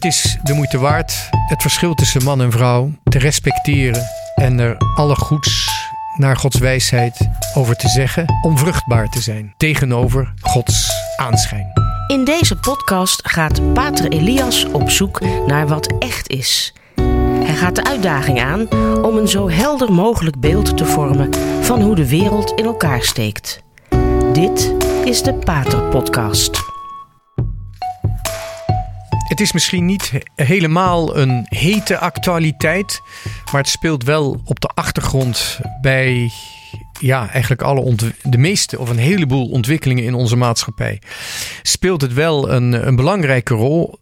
Het is de moeite waard het verschil tussen man en vrouw te respecteren en er alle goeds naar Gods wijsheid over te zeggen om vruchtbaar te zijn tegenover Gods aanschijn. In deze podcast gaat Pater Elias op zoek naar wat echt is. Hij gaat de uitdaging aan om een zo helder mogelijk beeld te vormen van hoe de wereld in elkaar steekt. Dit is de Pater Podcast. Het is misschien niet helemaal een hete actualiteit, maar het speelt wel op de achtergrond bij ja, eigenlijk alle de meeste of een heleboel ontwikkelingen in onze maatschappij. Speelt het wel een, een belangrijke rol.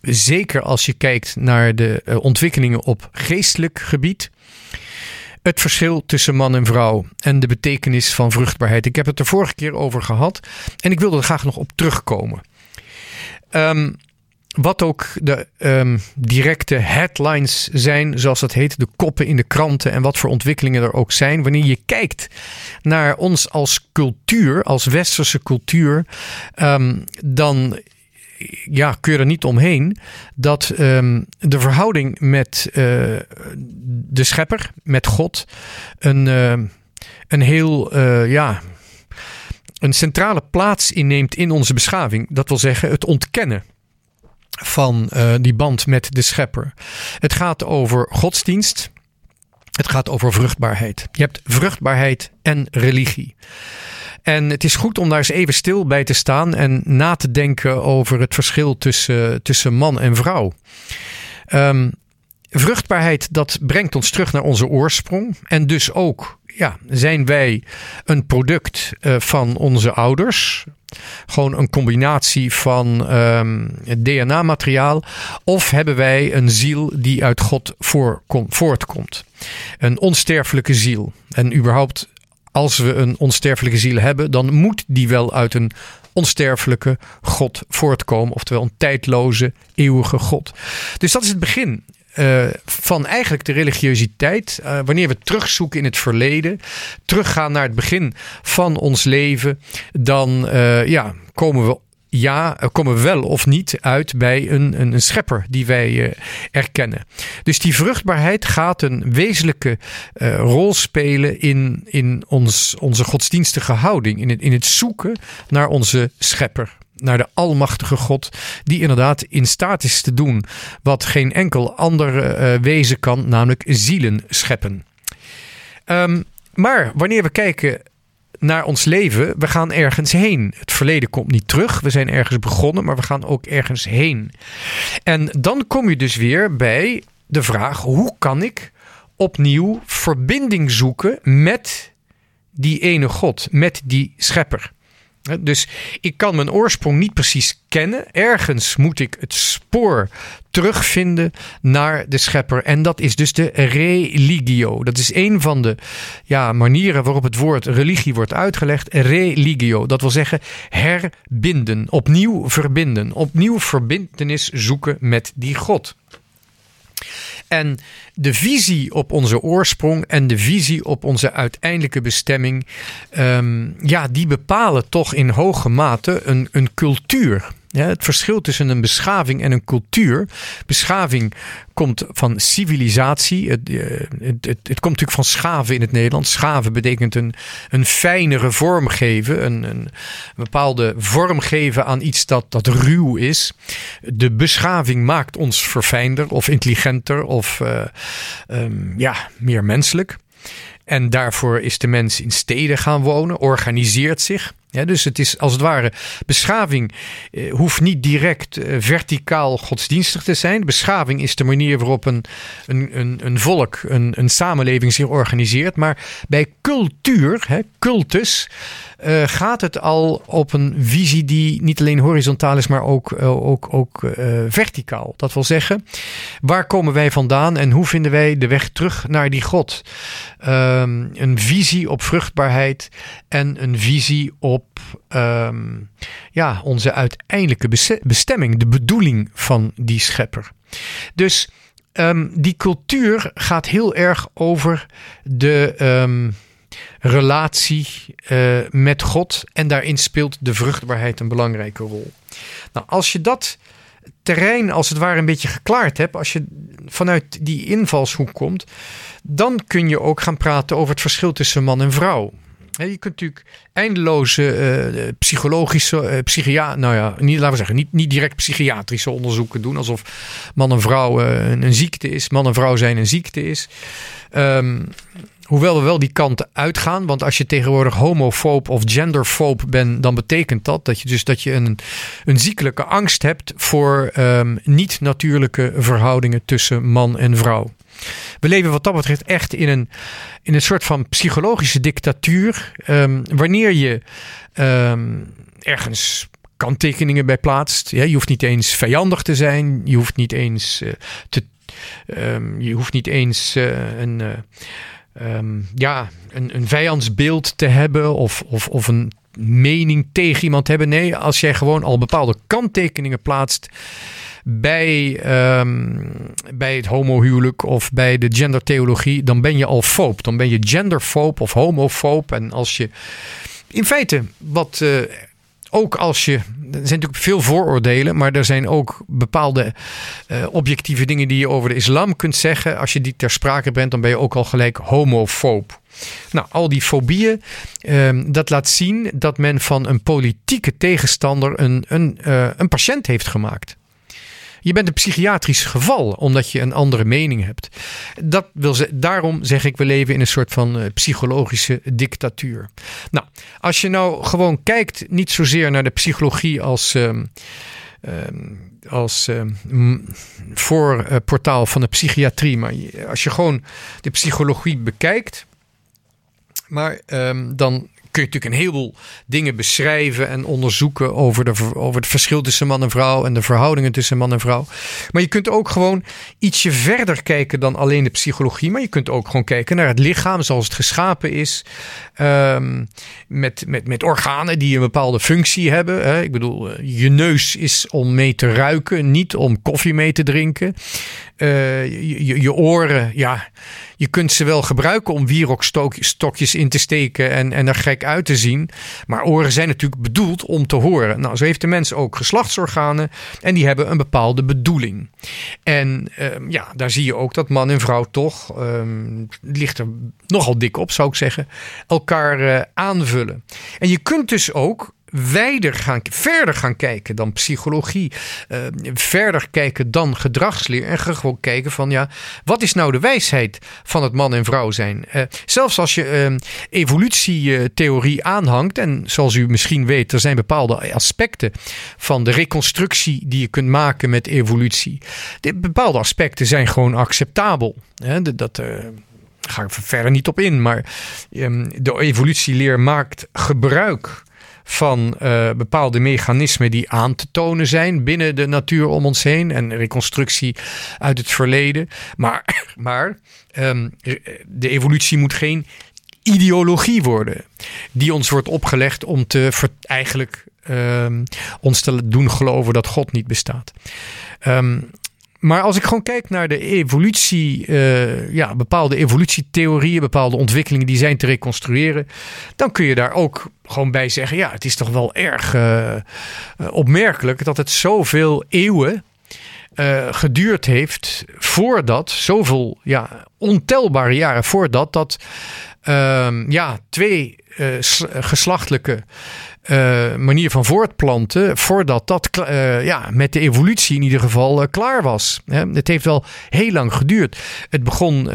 Zeker als je kijkt naar de eh, ontwikkelingen op geestelijk gebied. Het verschil tussen man en vrouw en de betekenis van vruchtbaarheid. Ik heb het er vorige keer over gehad en ik wilde er graag nog op terugkomen. Um, wat ook de um, directe headlines zijn, zoals dat heet, de koppen in de kranten en wat voor ontwikkelingen er ook zijn. Wanneer je kijkt naar ons als cultuur, als westerse cultuur, um, dan ja, kun je er niet omheen dat um, de verhouding met uh, de schepper, met God, een, uh, een heel uh, ja, een centrale plaats inneemt in onze beschaving. Dat wil zeggen, het ontkennen van uh, die band met de schepper. Het gaat over godsdienst. Het gaat over vruchtbaarheid. Je hebt vruchtbaarheid en religie. En het is goed om daar eens even stil bij te staan en na te denken over het verschil tussen, tussen man en vrouw. Um, vruchtbaarheid, dat brengt ons terug naar onze oorsprong. En dus ook ja, zijn wij een product uh, van onze ouders. Gewoon een combinatie van um, DNA-materiaal. Of hebben wij een ziel die uit God voortkomt. Een onsterfelijke ziel. En überhaupt, als we een onsterfelijke ziel hebben, dan moet die wel uit een onsterfelijke God voortkomen. Oftewel een tijdloze, eeuwige God. Dus dat is het begin. Uh, van eigenlijk de religiositeit. Uh, wanneer we terugzoeken in het verleden, teruggaan naar het begin van ons leven, dan uh, ja, komen we ja, komen we wel of niet uit bij een, een, een schepper die wij erkennen. Dus die vruchtbaarheid gaat een wezenlijke rol spelen in, in ons, onze godsdienstige houding, in het, in het zoeken naar onze schepper naar de Almachtige God, die inderdaad in staat is te doen wat geen enkel ander uh, wezen kan, namelijk zielen scheppen. Um, maar wanneer we kijken naar ons leven, we gaan ergens heen. Het verleden komt niet terug. We zijn ergens begonnen, maar we gaan ook ergens heen. En dan kom je dus weer bij de vraag: hoe kan ik opnieuw verbinding zoeken met die ene God, met die schepper? Dus ik kan mijn oorsprong niet precies kennen. Ergens moet ik het spoor terugvinden naar de schepper. En dat is dus de religio. Dat is een van de ja, manieren waarop het woord religie wordt uitgelegd. Religio. Dat wil zeggen herbinden. Opnieuw verbinden. Opnieuw verbindenis zoeken met die God. En de visie op onze oorsprong en de visie op onze uiteindelijke bestemming, um, ja, die bepalen toch in hoge mate een, een cultuur. Ja, het verschil tussen een beschaving en een cultuur. Beschaving komt van civilisatie. Het, eh, het, het, het, komt natuurlijk van schaven in het Nederlands. Schaven betekent een, een fijnere vorm geven. Een, een, bepaalde vorm geven aan iets dat, dat ruw is. De beschaving maakt ons verfijnder of intelligenter of uh, um, ja, meer menselijk. En daarvoor is de mens in steden gaan wonen, organiseert zich. Ja, dus het is als het ware, beschaving eh, hoeft niet direct eh, verticaal godsdienstig te zijn. Beschaving is de manier waarop een, een, een, een volk, een, een samenleving zich organiseert. Maar bij cultuur, hè, cultus, uh, gaat het al op een visie die niet alleen horizontaal is, maar ook, uh, ook, ook uh, verticaal. Dat wil zeggen, waar komen wij vandaan en hoe vinden wij de weg terug naar die God? Um, een visie op vruchtbaarheid en een visie op um, ja, onze uiteindelijke bestemming, de bedoeling van die schepper. Dus um, die cultuur gaat heel erg over de relatie uh, met God. En daarin speelt de vruchtbaarheid een belangrijke rol. Nou, als je dat terrein als het ware een beetje geklaard hebt, als je vanuit die invalshoek komt, dan kun je ook gaan praten over het verschil tussen man en vrouw. Je kunt natuurlijk eindeloze uh, psychologische, uh, nou ja, niet, laten we zeggen, niet, niet direct psychiatrische onderzoeken doen. Alsof man en vrouw een, ziekte is, man en vrouw zijn een ziekte is. Um, hoewel we wel die kant uitgaan. Want als je tegenwoordig homofoob of genderfoob bent, dan betekent dat dat je dus dat je een, een ziekelijke angst hebt voor um, niet-natuurlijke verhoudingen tussen man en vrouw. We leven wat dat betreft echt in een, in een soort van psychologische dictatuur. Um, wanneer je um, ergens kanttekeningen bij plaatst. Je hoeft niet eens vijandig te zijn. Je hoeft niet eens uh, te. Um, je hoeft niet eens uh, een. Um, ja, een, een vijandsbeeld te hebben of, of, of een mening tegen iemand hebben. Nee, als jij gewoon al bepaalde kanttekeningen plaatst bij, um, bij het homohuwelijk of bij de gendertheologie, dan ben je al foob. Dan ben je genderfoob of homofoob. En als je in feite wat. Uh, ook als je. Er zijn natuurlijk veel vooroordelen, maar er zijn ook bepaalde uh, objectieve dingen die je over de islam kunt zeggen. Als je die ter sprake bent, dan ben je ook al gelijk homofoob. Nou, al die fobieën, um, dat laat zien dat men van een politieke tegenstander een, een, uh, een patiënt heeft gemaakt. Je bent een psychiatrisch geval omdat je een andere mening hebt. Dat wil ze, daarom zeg ik, we leven in een soort van uh, psychologische dictatuur. Nou, als je nou gewoon kijkt, niet zozeer naar de psychologie als. Uh, als uh, voorportaal van de psychiatrie. Maar als je gewoon de psychologie bekijkt, maar um, dan kun je natuurlijk een heleboel dingen beschrijven en onderzoeken over, de, over het verschil tussen man en vrouw en de verhoudingen tussen man en vrouw. Maar je kunt ook gewoon ietsje verder kijken dan alleen de psychologie. Maar je kunt ook gewoon kijken naar het lichaam zoals het geschapen is. Um, met, met, met organen die een bepaalde functie hebben. Hè. Ik bedoel, eh, je neus is om mee te ruiken, niet om koffie mee te drinken. Uh, je, oren, ja, je kunt ze wel gebruiken om wierookstokjes in te steken en, en er gek uit te zien. Maar oren zijn natuurlijk bedoeld om te horen. Nou, zo heeft de mens ook geslachtsorganen en die hebben een bepaalde bedoeling. En um, ja, daar zie je ook dat man en vrouw toch, um, ligt er nogal dik op zou ik zeggen, elkaar uh, aanvullen. En je kunt dus ook wijder gaan, verder gaan kijken dan psychologie. Uh, verder kijken dan gedragsleer. En gewoon kijken van ja, wat is nou de wijsheid van het man en vrouw zijn? Uh, zelfs als je uh, evolutietheorie aanhangt. En zoals u misschien weet, er zijn bepaalde aspecten van de reconstructie die je kunt maken met evolutie. De, bepaalde aspecten zijn gewoon acceptabel. Hè? Dat. dat ga ik verder niet op in, maar um, de evolutieleer maakt gebruik van uh, bepaalde mechanismen die aan te tonen zijn binnen de natuur om ons heen en reconstructie uit het verleden. Maar, maar um, de evolutie moet geen ideologie worden die ons wordt opgelegd om te eigenlijk um, ons te doen geloven dat God niet bestaat. Um, maar als ik gewoon kijk naar de evolutie, uh, ja, bepaalde evolutietheorieën, bepaalde ontwikkelingen die zijn te reconstrueren, dan kun je daar ook gewoon bij zeggen: ja, het is toch wel erg uh, opmerkelijk dat het zoveel eeuwen geduurd heeft voordat, zoveel ja, ontelbare jaren voordat, dat uh, ja, twee uh, geslachtelijke uh, manier van voortplanten, voordat dat uh, ja, met de evolutie in ieder geval klaar was. Het heeft wel heel lang geduurd. Het begon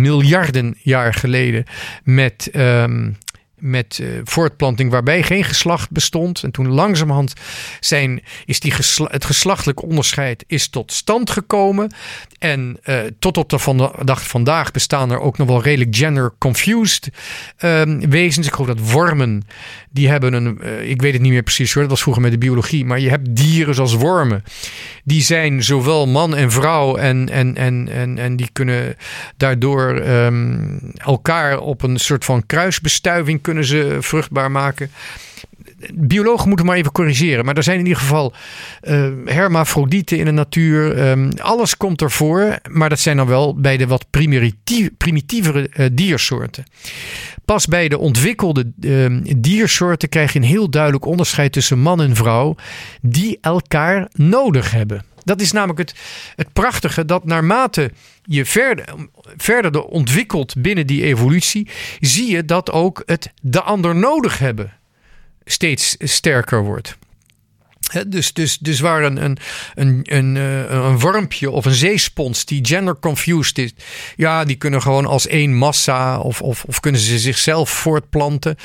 miljarden jaar geleden met um, met uh, voortplanting waarbij geen geslacht bestond. En toen langzamerhand zijn, is die het geslachtelijk onderscheid is tot stand gekomen. En uh, tot op de van dag vandaag bestaan er ook nog wel redelijk gender-confused uh, wezens. Ik geloof dat wormen, die hebben een, uh, ik weet het niet meer precies hoor, dat was vroeger met de biologie. Maar je hebt dieren zoals wormen. Die zijn zowel man en vrouw en, en, en, en, en die kunnen daardoor um, elkaar op een soort van kruisbestuiving kunnen ze vruchtbaar maken. biologen moeten maar even corrigeren. Maar er zijn in ieder geval uh, hermafrodieten in de natuur. Um, alles komt ervoor. Maar dat zijn dan wel bij de wat primitievere uh, diersoorten. Pas bij de ontwikkelde uh, diersoorten krijg je een heel duidelijk onderscheid tussen man en vrouw. Die elkaar nodig hebben. Dat is namelijk het, het prachtige dat naarmate je verder, verder ontwikkelt binnen die evolutie, zie je dat ook het de ander nodig hebben steeds sterker wordt. dus, dus, dus waar een, een, een, een, eh, een wormpje of een zeespons die gender confused is, ja, die kunnen gewoon als één massa of, of, of kunnen ze zichzelf voortplanten.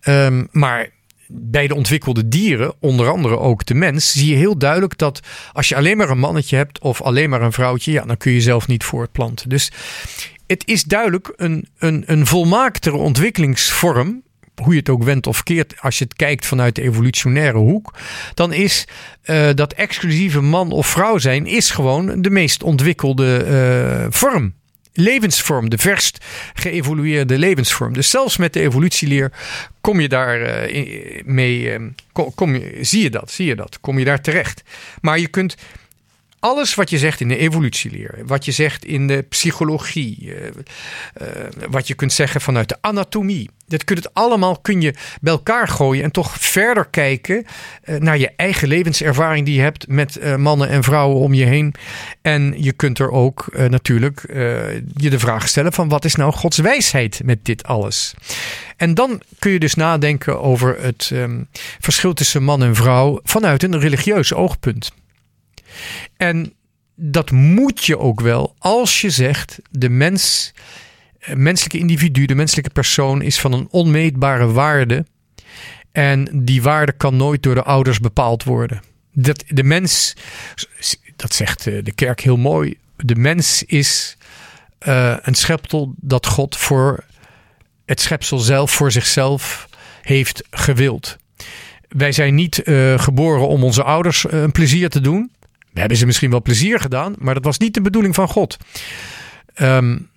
Ehm, maar bij de ontwikkelde dieren, onder andere ook de mens, zie je heel duidelijk dat als je alleen maar een mannetje hebt of alleen maar een vrouwtje, ja, dan kun je zelf niet voortplanten. Dus het is duidelijk een, een, een volmaaktere ontwikkelingsvorm hoe je het ook wendt of keert, als je het kijkt vanuit de evolutionaire hoek, dan is uh, dat exclusieve man of vrouw zijn, is gewoon de meest ontwikkelde uh, vorm. Levensvorm, de verst geëvolueerde levensvorm. Dus zelfs met de evolutieleer kom je daar uh, mee, kom, kom je, zie je dat, zie je dat, kom je daar terecht. Maar je kunt alles wat je zegt in de evolutieleer, wat je zegt in de psychologie, uh, uh, wat je kunt zeggen vanuit de anatomie, dat kun het allemaal kun je bij elkaar gooien en toch verder kijken uh, naar je eigen levenservaring die je hebt met mannen en vrouwen om je heen. En je kunt er ook natuurlijk je de vraag stellen van wat is nou Gods wijsheid met dit alles? En dan kun je dus nadenken over het um, verschil tussen man en vrouw vanuit een religieus oogpunt. En dat moet je ook wel als je zegt de mens, eh, menselijke individu, de menselijke persoon is van een onmeetbare waarde. En die waarde kan nooit door de ouders bepaald worden. Dat de mens, dat zegt eh, de kerk heel mooi, de mens is uh, een schepsel dat God voor het schepsel zelf, voor zichzelf heeft gewild. Wij zijn niet geboren om onze ouders een plezier te doen. We hebben ze misschien wel plezier gedaan, maar dat was niet de bedoeling van God. Um,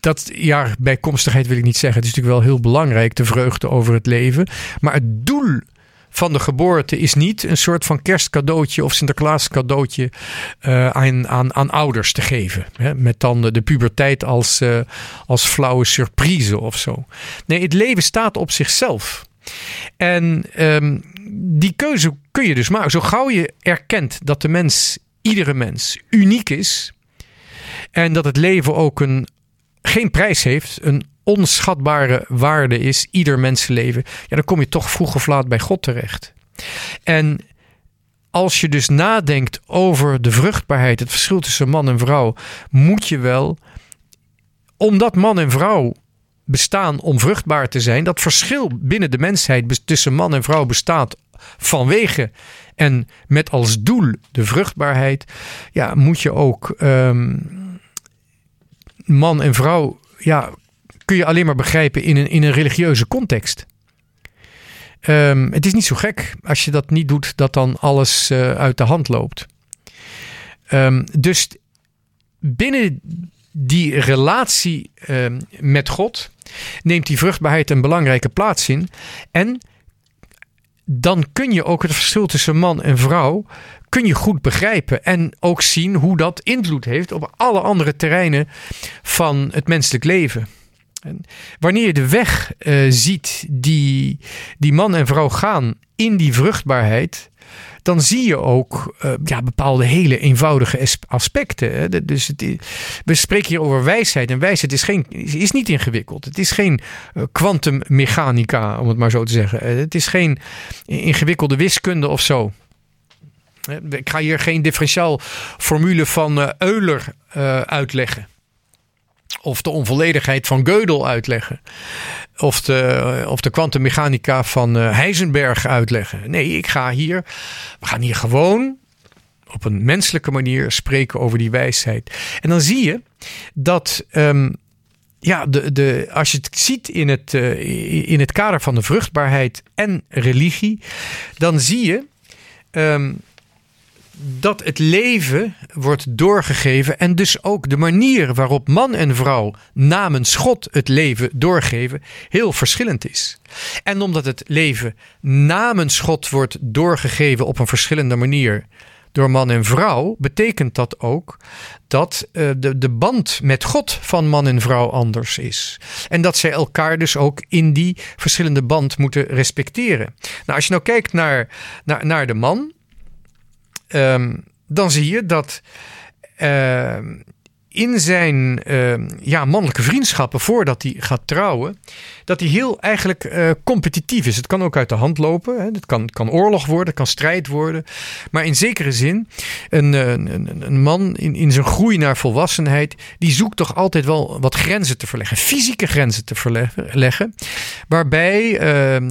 dat, ja, bijkomstigheid wil ik niet zeggen. Het is natuurlijk wel heel belangrijk, de vreugde over het leven. Maar het doel van de geboorte is niet een soort van kerstcadeautje of Sinterklaas cadeautje uh, aan, aan, aan ouders te geven. Hè? Met dan de, puberteit als, uh, als flauwe surprise of zo. Nee, het leven staat op zichzelf. En um, die keuze kun je dus maken. Zo gauw je erkent dat de mens, iedere mens, uniek is. En dat het leven ook een, geen prijs heeft, een onschatbare waarde is, ieder mensenleven. Ja, dan kom je toch vroeg of laat bij God terecht. En als je dus nadenkt over de vruchtbaarheid, het verschil tussen man en vrouw, moet je wel, omdat man en vrouw bestaan om vruchtbaar te zijn. Dat verschil binnen de mensheid tussen man en vrouw bestaat vanwege en met als doel de vruchtbaarheid. Ja, moet je ook um, man en vrouw, ja, kun je alleen maar begrijpen in een, in een religieuze context. Um, het is niet zo gek als je dat niet doet, dat dan alles uh, uit de hand loopt. Um, dus binnen die relatie met God neemt die vruchtbaarheid een belangrijke plaats in. En dan kun je ook het verschil tussen man en vrouw kun je goed begrijpen en ook zien hoe dat invloed heeft op alle andere terreinen van het menselijk leven. En wanneer je de weg uh, ziet die, die man en vrouw gaan in die vruchtbaarheid, dan zie je ook uh, ja, bepaalde hele eenvoudige aspecten. Dus het, we spreken hier over wijsheid. En wijsheid is, geen, is niet ingewikkeld. Het is geen eh, kwantummechanica, om het maar zo te zeggen. Het is geen ingewikkelde wiskunde of zo. Ik ga hier geen differentiaalformule van Euler uitleggen of de onvolledigheid van Gödel uitleggen. Of de, of de kwantummechanica van uh, Heisenberg uitleggen. Nee, ik ga hier. We gaan hier gewoon op een menselijke manier spreken over die wijsheid. En dan zie je dat. Um, ja, de, de, als je het ziet in het, uh, in het kader van de vruchtbaarheid en religie, dan zie je um, dat het leven wordt doorgegeven en dus ook de manier waarop man en vrouw namens God het leven doorgeven heel verschillend is. En omdat het leven namens God wordt doorgegeven op een verschillende manier door man en vrouw, betekent dat ook dat uh, de, de band met God van man en vrouw anders is. En dat zij elkaar dus ook in die verschillende band moeten respecteren. Nou, als je nou kijkt naar, naar, naar de man, um, dan zie je dat. Uh, in zijn uh, ja, mannelijke vriendschappen voordat hij gaat trouwen, dat hij heel eigenlijk uh, competitief is. Het kan ook uit de hand lopen. Hè. Het kan, kan oorlog worden, het kan strijd worden. Maar in zekere zin, een, een, een man in, in zijn groei naar volwassenheid, die zoekt toch altijd wel wat grenzen te verleggen, fysieke grenzen te verleggen, waarbij uh,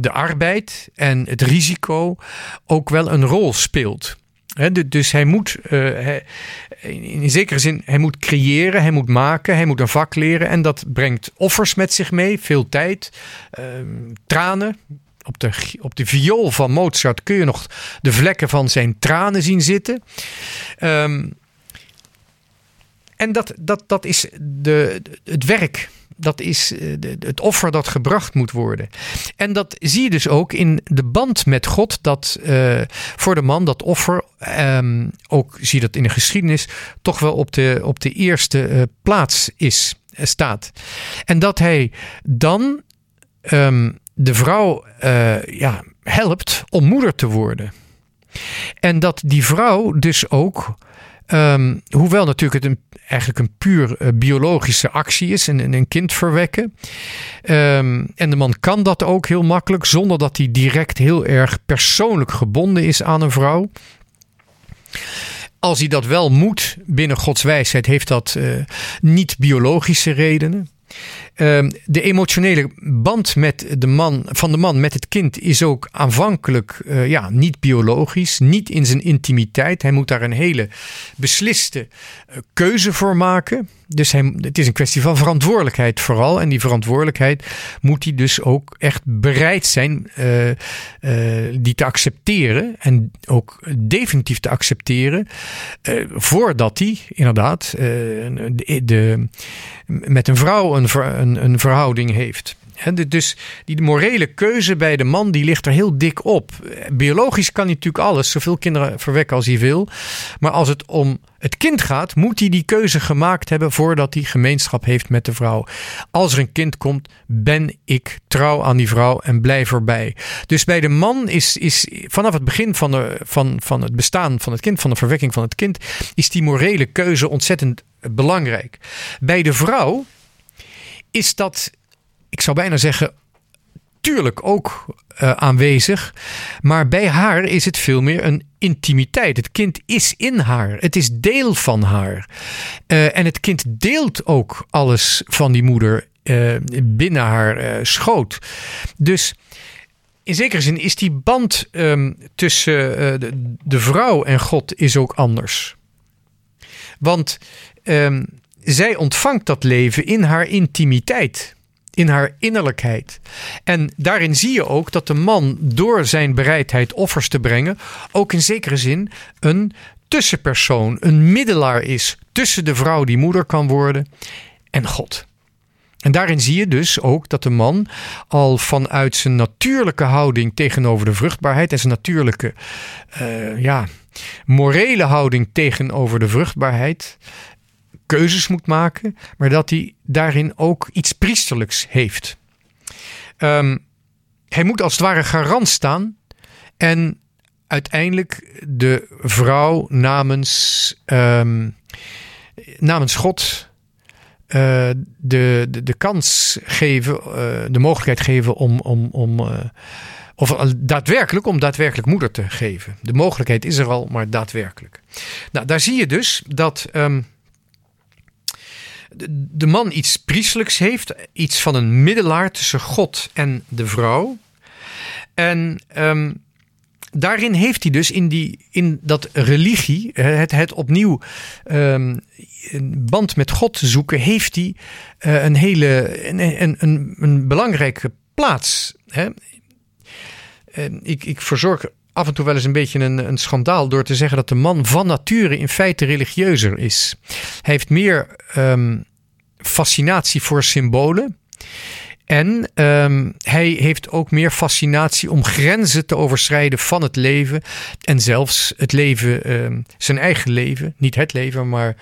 de arbeid en het risico ook wel een rol speelt dus hij moet, in zekere zin, hij moet creëren, hij moet maken, hij moet een vak leren. En dat brengt offers met zich mee, veel tijd, uh, tranen. Op de, op de viool van Mozart kun je nog de vlekken van zijn tranen zien zitten. Um, en dat, dat, dat is de, het werk dat is eh, het offer dat gebracht moet worden. En dat zie je dus ook in de band met God, dat uh, voor de man dat offer, um, ook zie je dat in de geschiedenis, toch wel op de, op de eerste uh, plaats is, staat. En dat hij dan um, de vrouw ja, helpt om moeder te worden. En dat die vrouw dus ook Um, hoewel natuurlijk het eigenlijk een puur uh, biologische actie is, een, een kind verwekken. Um, en de man kan dat ook heel makkelijk, zonder dat hij direct heel erg persoonlijk gebonden is aan een vrouw. Als hij dat wel moet binnen Gods wijsheid, heeft dat uh, niet biologische redenen. Ehm, de emotionele band met de man, van de man met het kind is ook aanvankelijk uh, ja, niet biologisch, niet in zijn intimiteit. Hij moet daar een hele besliste uh, keuze voor maken. Dus hij, het is een kwestie van verantwoordelijkheid vooral. En die verantwoordelijkheid moet hij dus ook echt bereid zijn uh, die te accepteren. En ook definitief te accepteren. voordat hij inderdaad de, met een vrouw een, een verhouding heeft. dus die morele keuze bij de man die ligt er heel dik op. Biologisch kan hij natuurlijk alles, zoveel kinderen verwekken als hij wil. Maar als het om het kind gaat, moet hij die keuze gemaakt hebben voordat hij gemeenschap heeft met de vrouw. Als er een kind komt, ben ik trouw aan die vrouw en blijf erbij. Dus bij de man is, is vanaf het begin van, de, van, van het bestaan van het kind, van de verwekking van het kind, is die morele keuze ontzettend belangrijk. Bij de vrouw is dat, ik zou bijna zeggen, tuurlijk ook uh, aanwezig. Maar bij haar is het veel meer een intimiteit. Het kind is in haar. Het is deel van haar. Uh, en het kind deelt ook alles van die moeder uh, binnen haar schoot. Dus in zekere zin is die band um, tussen de, de, vrouw en God is ook anders. Want um, zij ontvangt dat leven in haar intimiteit, in haar innerlijkheid. En daarin zie je ook dat de man door zijn bereidheid offers te brengen, ook in zekere zin een tussenpersoon, een middelaar is tussen de vrouw die moeder kan worden en God. En daarin zie je dus ook dat de man al vanuit zijn natuurlijke houding tegenover de vruchtbaarheid en zijn natuurlijke uh, ja, morele houding tegenover de vruchtbaarheid keuzes moet maken, maar dat hij daarin ook iets priesterlijks heeft. Um, hij moet als het ware garant staan en uiteindelijk de vrouw namens, um, namens God uh, de, de, de kans geven, uh, de mogelijkheid geven om. om, om uh, of daadwerkelijk om daadwerkelijk moeder te geven. De mogelijkheid is er al, maar daadwerkelijk. Nou, daar zie je dus dat um, de man iets priestelijks heeft, iets van een middelaar tussen God en de vrouw. En um, daarin heeft hij dus in, die, in dat religie, het, het opnieuw um, band met God zoeken, heeft hij uh, een hele een, een, een belangrijke plaats. Hè? ik, ik verzorg af en toe wel eens een beetje een, een schandaal door te zeggen dat de man van nature in feite religieuzer is. Hij heeft meer ehm, fascinatie voor symbolen. En um, hij heeft ook meer fascinatie om grenzen te overschrijden van het leven. En zelfs het leven, um, zijn eigen leven, niet het leven, maar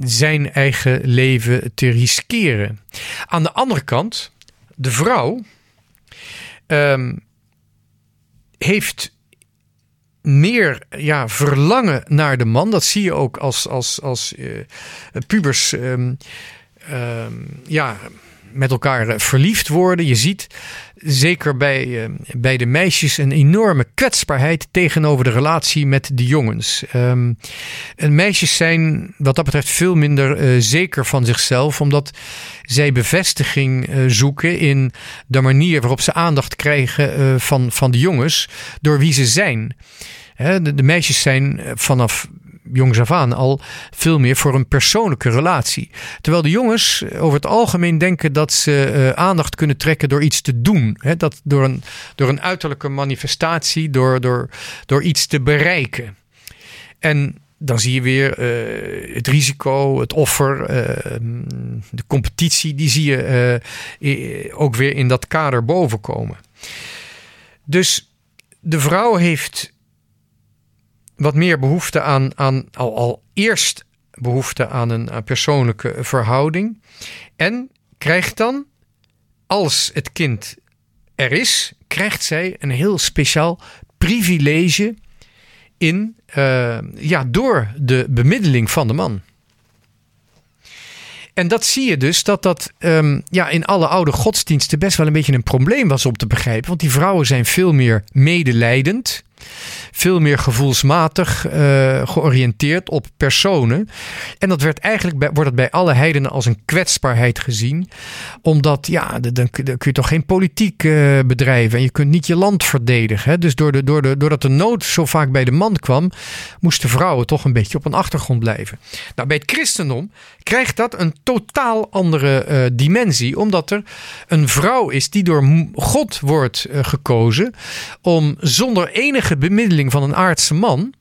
zijn eigen leven te riskeren. Aan de andere kant, de vrouw heeft meer ja, verlangen naar de man. Dat zie je ook als, als, als uh, pubers ja met elkaar eh, verliefd worden. Je ziet zeker bij, uh, bij de meisjes een enorme kwetsbaarheid tegenover de relatie met de jongens. Um, en meisjes zijn wat dat betreft veel minder uh, zeker van zichzelf, omdat zij bevestiging zoeken in de manier waarop ze aandacht krijgen van, van de jongens door wie ze zijn. de meisjes zijn vanaf jongs af aan al veel meer voor een persoonlijke relatie. Terwijl de jongens over het algemeen denken dat ze uh, aandacht kunnen trekken door iets te doen. Hè? Dat door, een, door een uiterlijke manifestatie, door, door, door iets te bereiken. En dan zie je weer uh, het risico, het offer, uh, de competitie, die zie je ook weer in dat kader bovenkomen. Dus de vrouw heeft wat meer behoefte aan, aan al, al eerst behoefte aan een persoonlijke verhouding. En krijgt dan, als het kind er is, krijgt zij een heel speciaal privilege in, uh, ja, door de bemiddeling van de man. En dat zie je dus dat dat um, ja, in alle oude godsdiensten best wel een beetje een probleem was om te begrijpen. Want die vrouwen zijn veel meer medelijdend veel meer gevoelsmatig uh, georiënteerd op personen. En dat werd eigenlijk bij, wordt het bij alle heidenen als een kwetsbaarheid gezien. Omdat, ja, dan, kun je toch geen politiek uh, bedrijven en je kunt niet je land verdedigen. Hè? Dus door de, door de, doordat de nood zo vaak bij de man kwam, moesten vrouwen toch een beetje op een achtergrond blijven. Nou, bij het christendom krijgt dat een totaal andere uh, dimensie, omdat er een vrouw is die door God wordt gekozen om zonder enige bemiddeling van een aardse man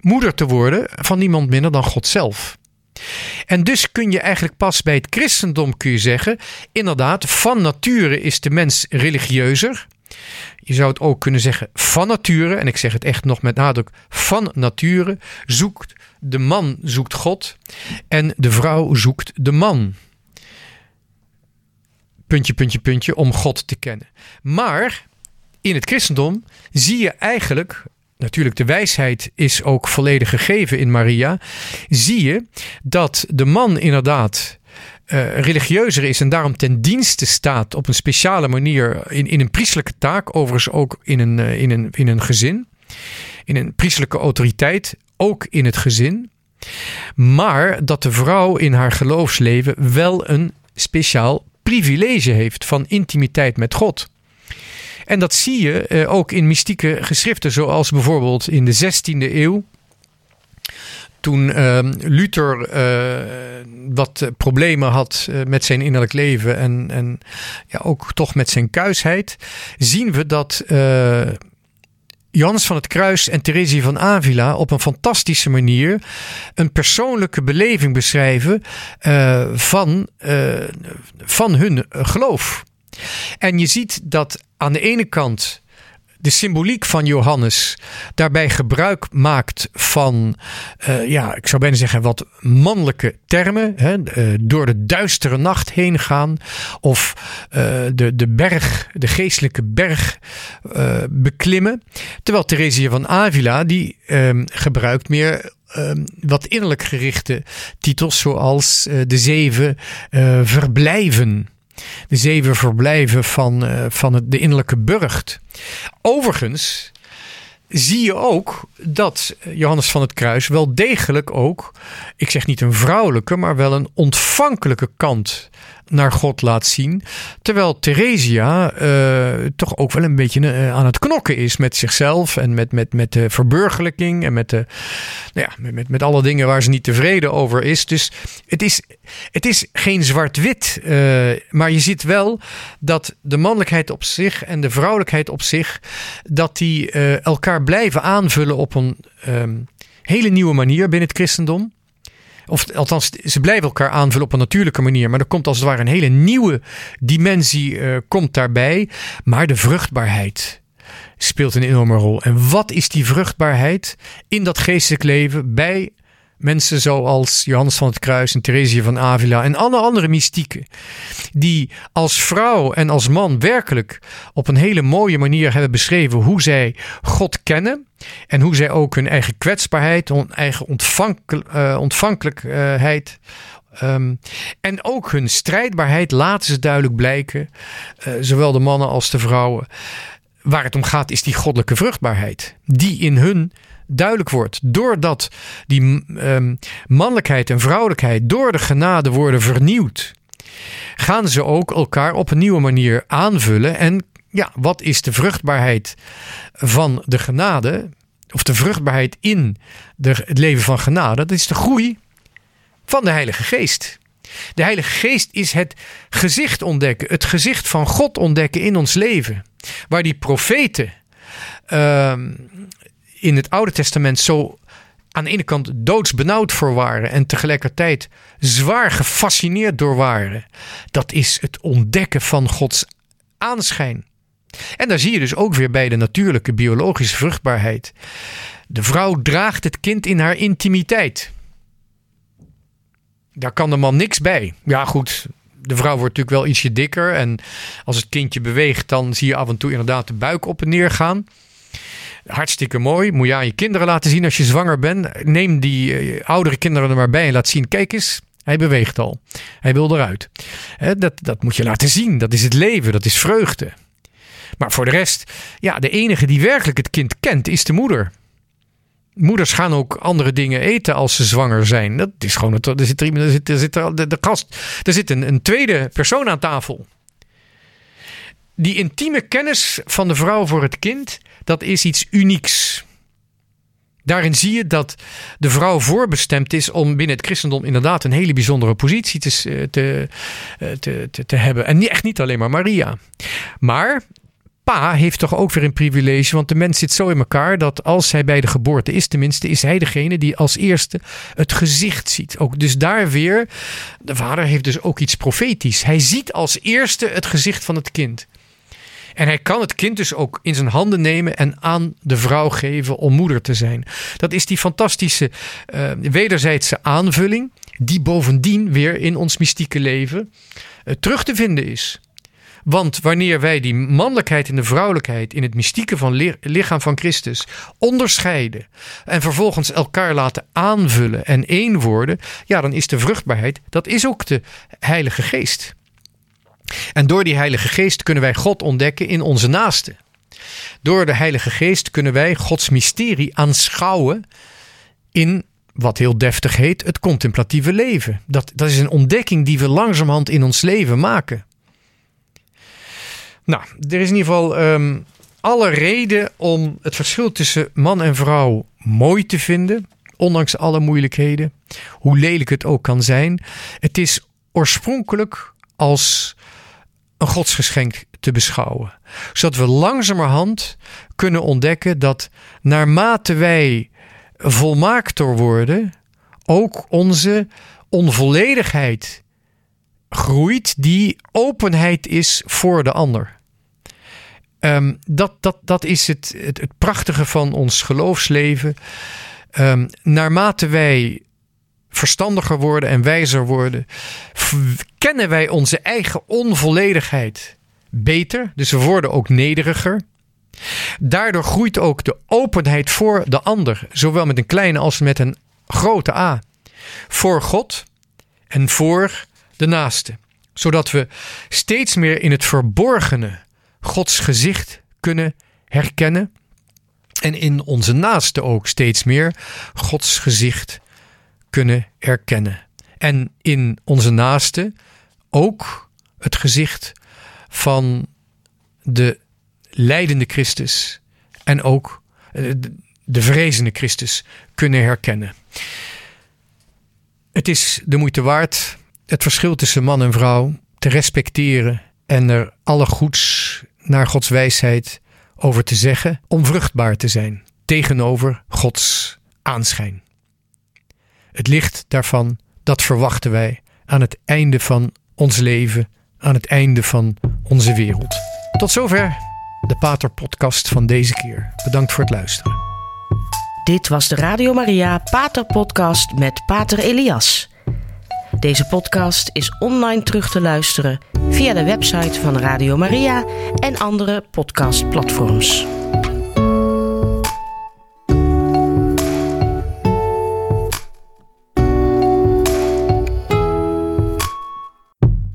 moeder te worden van niemand minder dan God zelf. En dus kun je eigenlijk pas bij het christendom kun je zeggen, inderdaad, van nature is de mens religieuzer. Je zou het ook kunnen zeggen van nature, en ik zeg het echt nog met nadruk, van nature zoekt de man zoekt God en de vrouw zoekt de man. Puntje, puntje, puntje, om God te kennen. Maar in het christendom zie je eigenlijk, natuurlijk de wijsheid is ook volledig gegeven in Maria, zie je dat de man inderdaad uh, religieuzer is en daarom ten dienste staat op een speciale manier in, in een priestelijke taak, overigens ook in een, uh, in, een, in een gezin, in een priestelijke autoriteit, ook in het gezin. Maar dat de vrouw in haar geloofsleven wel een speciaal privilege heeft van intimiteit met God. En dat zie je uh, ook in mystieke geschriften, zoals bijvoorbeeld in de 16e eeuw. Toen uh, Luther uh, wat problemen had met zijn innerlijk leven en, en ja, ook toch met zijn kuisheid, zien we dat Johannes van het Kruis en Theresia van Avila op een fantastische manier een persoonlijke beleving beschrijven van, van hun geloof. En je ziet dat aan de ene kant de symboliek van Johannes daarbij gebruik maakt van, uh, ja, ik zou bijna zeggen, wat mannelijke termen. Hè, uh, door de duistere nacht heen gaan. Of uh, de, de berg, de geestelijke berg beklimmen. Terwijl Theresia van Avila, die ehm, gebruikt meer Um, wat innerlijk gerichte titels, zoals de zeven verblijven de zeven verblijven van, uh, van het, de innerlijke burcht. Overigens zie je ook dat Johannes van het Kruis wel degelijk ook, ik zeg niet een vrouwelijke, maar wel een ontvankelijke kant naar God laat zien. Terwijl Theresia uh, toch ook wel een beetje uh, aan het knokken is met zichzelf en met, met, met de verburgerlijking en met, de, nou ja, met, met alle dingen waar ze niet tevreden over is. Dus het is, het is geen zwart-wit, uh, maar je ziet wel dat de mannelijkheid op zich en de vrouwelijkheid op zich, dat die elkaar blijven aanvullen op een um, hele nieuwe manier binnen het christendom. Of althans, ze blijven elkaar aanvullen op een natuurlijke manier. Maar er komt als het ware een hele nieuwe dimensie uh, komt daarbij. Maar de vruchtbaarheid speelt een enorme rol. En wat is die vruchtbaarheid in dat geestelijk leven bij mensen zoals Johannes van het Kruis en Theresia van Avila en alle andere mystieken, die als vrouw en als man werkelijk op een hele mooie manier hebben beschreven hoe zij God kennen en hoe zij ook hun eigen kwetsbaarheid, hun eigen uh, ontvankelijkheid um, en ook hun strijdbaarheid laten ze duidelijk blijken, uh, zowel de mannen als de vrouwen. Waar het om gaat is die goddelijke vruchtbaarheid, die in hun duidelijk wordt. Doordat die um, mannelijkheid en vrouwelijkheid door de genade worden vernieuwd, gaan ze ook elkaar op een nieuwe manier aanvullen. En ja, wat is de vruchtbaarheid van de genade? Of de vruchtbaarheid in de, het leven van genade? Dat is de groei van de Heilige Geest. De Heilige Geest is het gezicht ontdekken, het gezicht van God ontdekken in ons leven. Waar die profeten uh, in het Oude Testament zo aan de ene kant doodsbenauwd voor waren en tegelijkertijd zwaar gefascineerd door waren. Dat is het ontdekken van Gods aanschijn. En daar zie je dus ook weer bij de natuurlijke biologische vruchtbaarheid. De vrouw draagt het kind in haar intimiteit. Daar kan de man niks bij. Ja, goed. De vrouw wordt natuurlijk wel ietsje dikker. En als het kindje beweegt, dan zie je af en toe inderdaad de buik op en neer gaan. Hartstikke mooi. Moet je aan je kinderen laten zien als je zwanger bent. Neem die uh, oudere kinderen er maar bij en laat zien. Kijk eens, hij beweegt al. Hij wil eruit. dat, dat moet je laten zien. Dat is het leven. Dat is vreugde. Maar voor de rest, ja, de enige die werkelijk het kind kent is de moeder. Moeders gaan ook andere dingen eten als ze zwanger zijn. Dat is gewoon het, er zit er, er zit, er zit de, de er zit een, een tweede persoon aan tafel. Die intieme kennis van de vrouw voor het kind, dat is iets unieks. Daarin zie je dat de vrouw voorbestemd is om binnen het christendom inderdaad een hele bijzondere positie te, eh, eh, te, te, te hebben. En echt niet alleen maar Maria. Maar pa heeft toch ook weer een privilege. Want de mens zit zo in elkaar dat als hij bij de geboorte is, tenminste, is hij degene die als eerste het gezicht ziet. Ook dus daar weer, de vader heeft dus ook iets profetisch. Hij ziet als eerste het gezicht van het kind. En hij kan het kind dus ook in zijn handen nemen en aan de vrouw geven om moeder te zijn. Dat is die fantastische uh, wederzijdse aanvulling, die bovendien weer in ons mystieke leven uh, terug te vinden is. Want wanneer wij die mannelijkheid en de vrouwelijkheid in het mystieke van lichaam van Christus onderscheiden en vervolgens elkaar laten aanvullen en één worden, ja, dan is de vruchtbaarheid, dat is ook de Heilige Geest. En door die Heilige Geest kunnen wij God ontdekken in onze naaste. Door de Heilige Geest kunnen wij Gods mysterie aanschouwen in wat heel deftig heet het contemplatieve leven. Dat, dat is een ontdekking die we langzamerhand in ons leven maken. Nou, er is in ieder geval um, alle reden om het verschil tussen man en vrouw mooi te vinden, ondanks alle moeilijkheden, hoe lelijk het ook kan zijn. Het is oorspronkelijk als een godsgeschenk te beschouwen. Zodat we langzamerhand kunnen ontdekken dat naarmate wij volmaakter worden, ook onze onvolledigheid groeit, die openheid is voor de ander. Um, dat, dat, dat is het, het, het, prachtige van ons geloofsleven. Um, naarmate wij verstandiger worden en wijzer worden, kennen wij onze eigen onvolledigheid beter. Dus we worden ook nederiger. Daardoor groeit ook de openheid voor de ander, zowel met een kleine als met een grote A. Voor God en voor de naaste. Zodat we steeds meer in het verborgene Gods gezicht kunnen herkennen. En in onze naaste ook steeds meer Gods gezicht kunnen erkennen. En in onze naaste ook het gezicht van de leidende Christus en ook eh, de vrezende Christus kunnen herkennen. Het is de moeite waard het verschil tussen man en vrouw te respecteren en er alle goeds naar Gods wijsheid over te zeggen om vruchtbaar te zijn tegenover Gods aanschijn. Het licht daarvan, dat verwachten wij aan het einde van ons leven, aan het einde van onze wereld. Tot zover de Pater Podcast van deze keer. Bedankt voor het luisteren. Dit was de Radio Maria Pater Podcast met Pater Elias. Deze podcast is online terug te luisteren via de website van Radio Maria en andere podcastplatforms.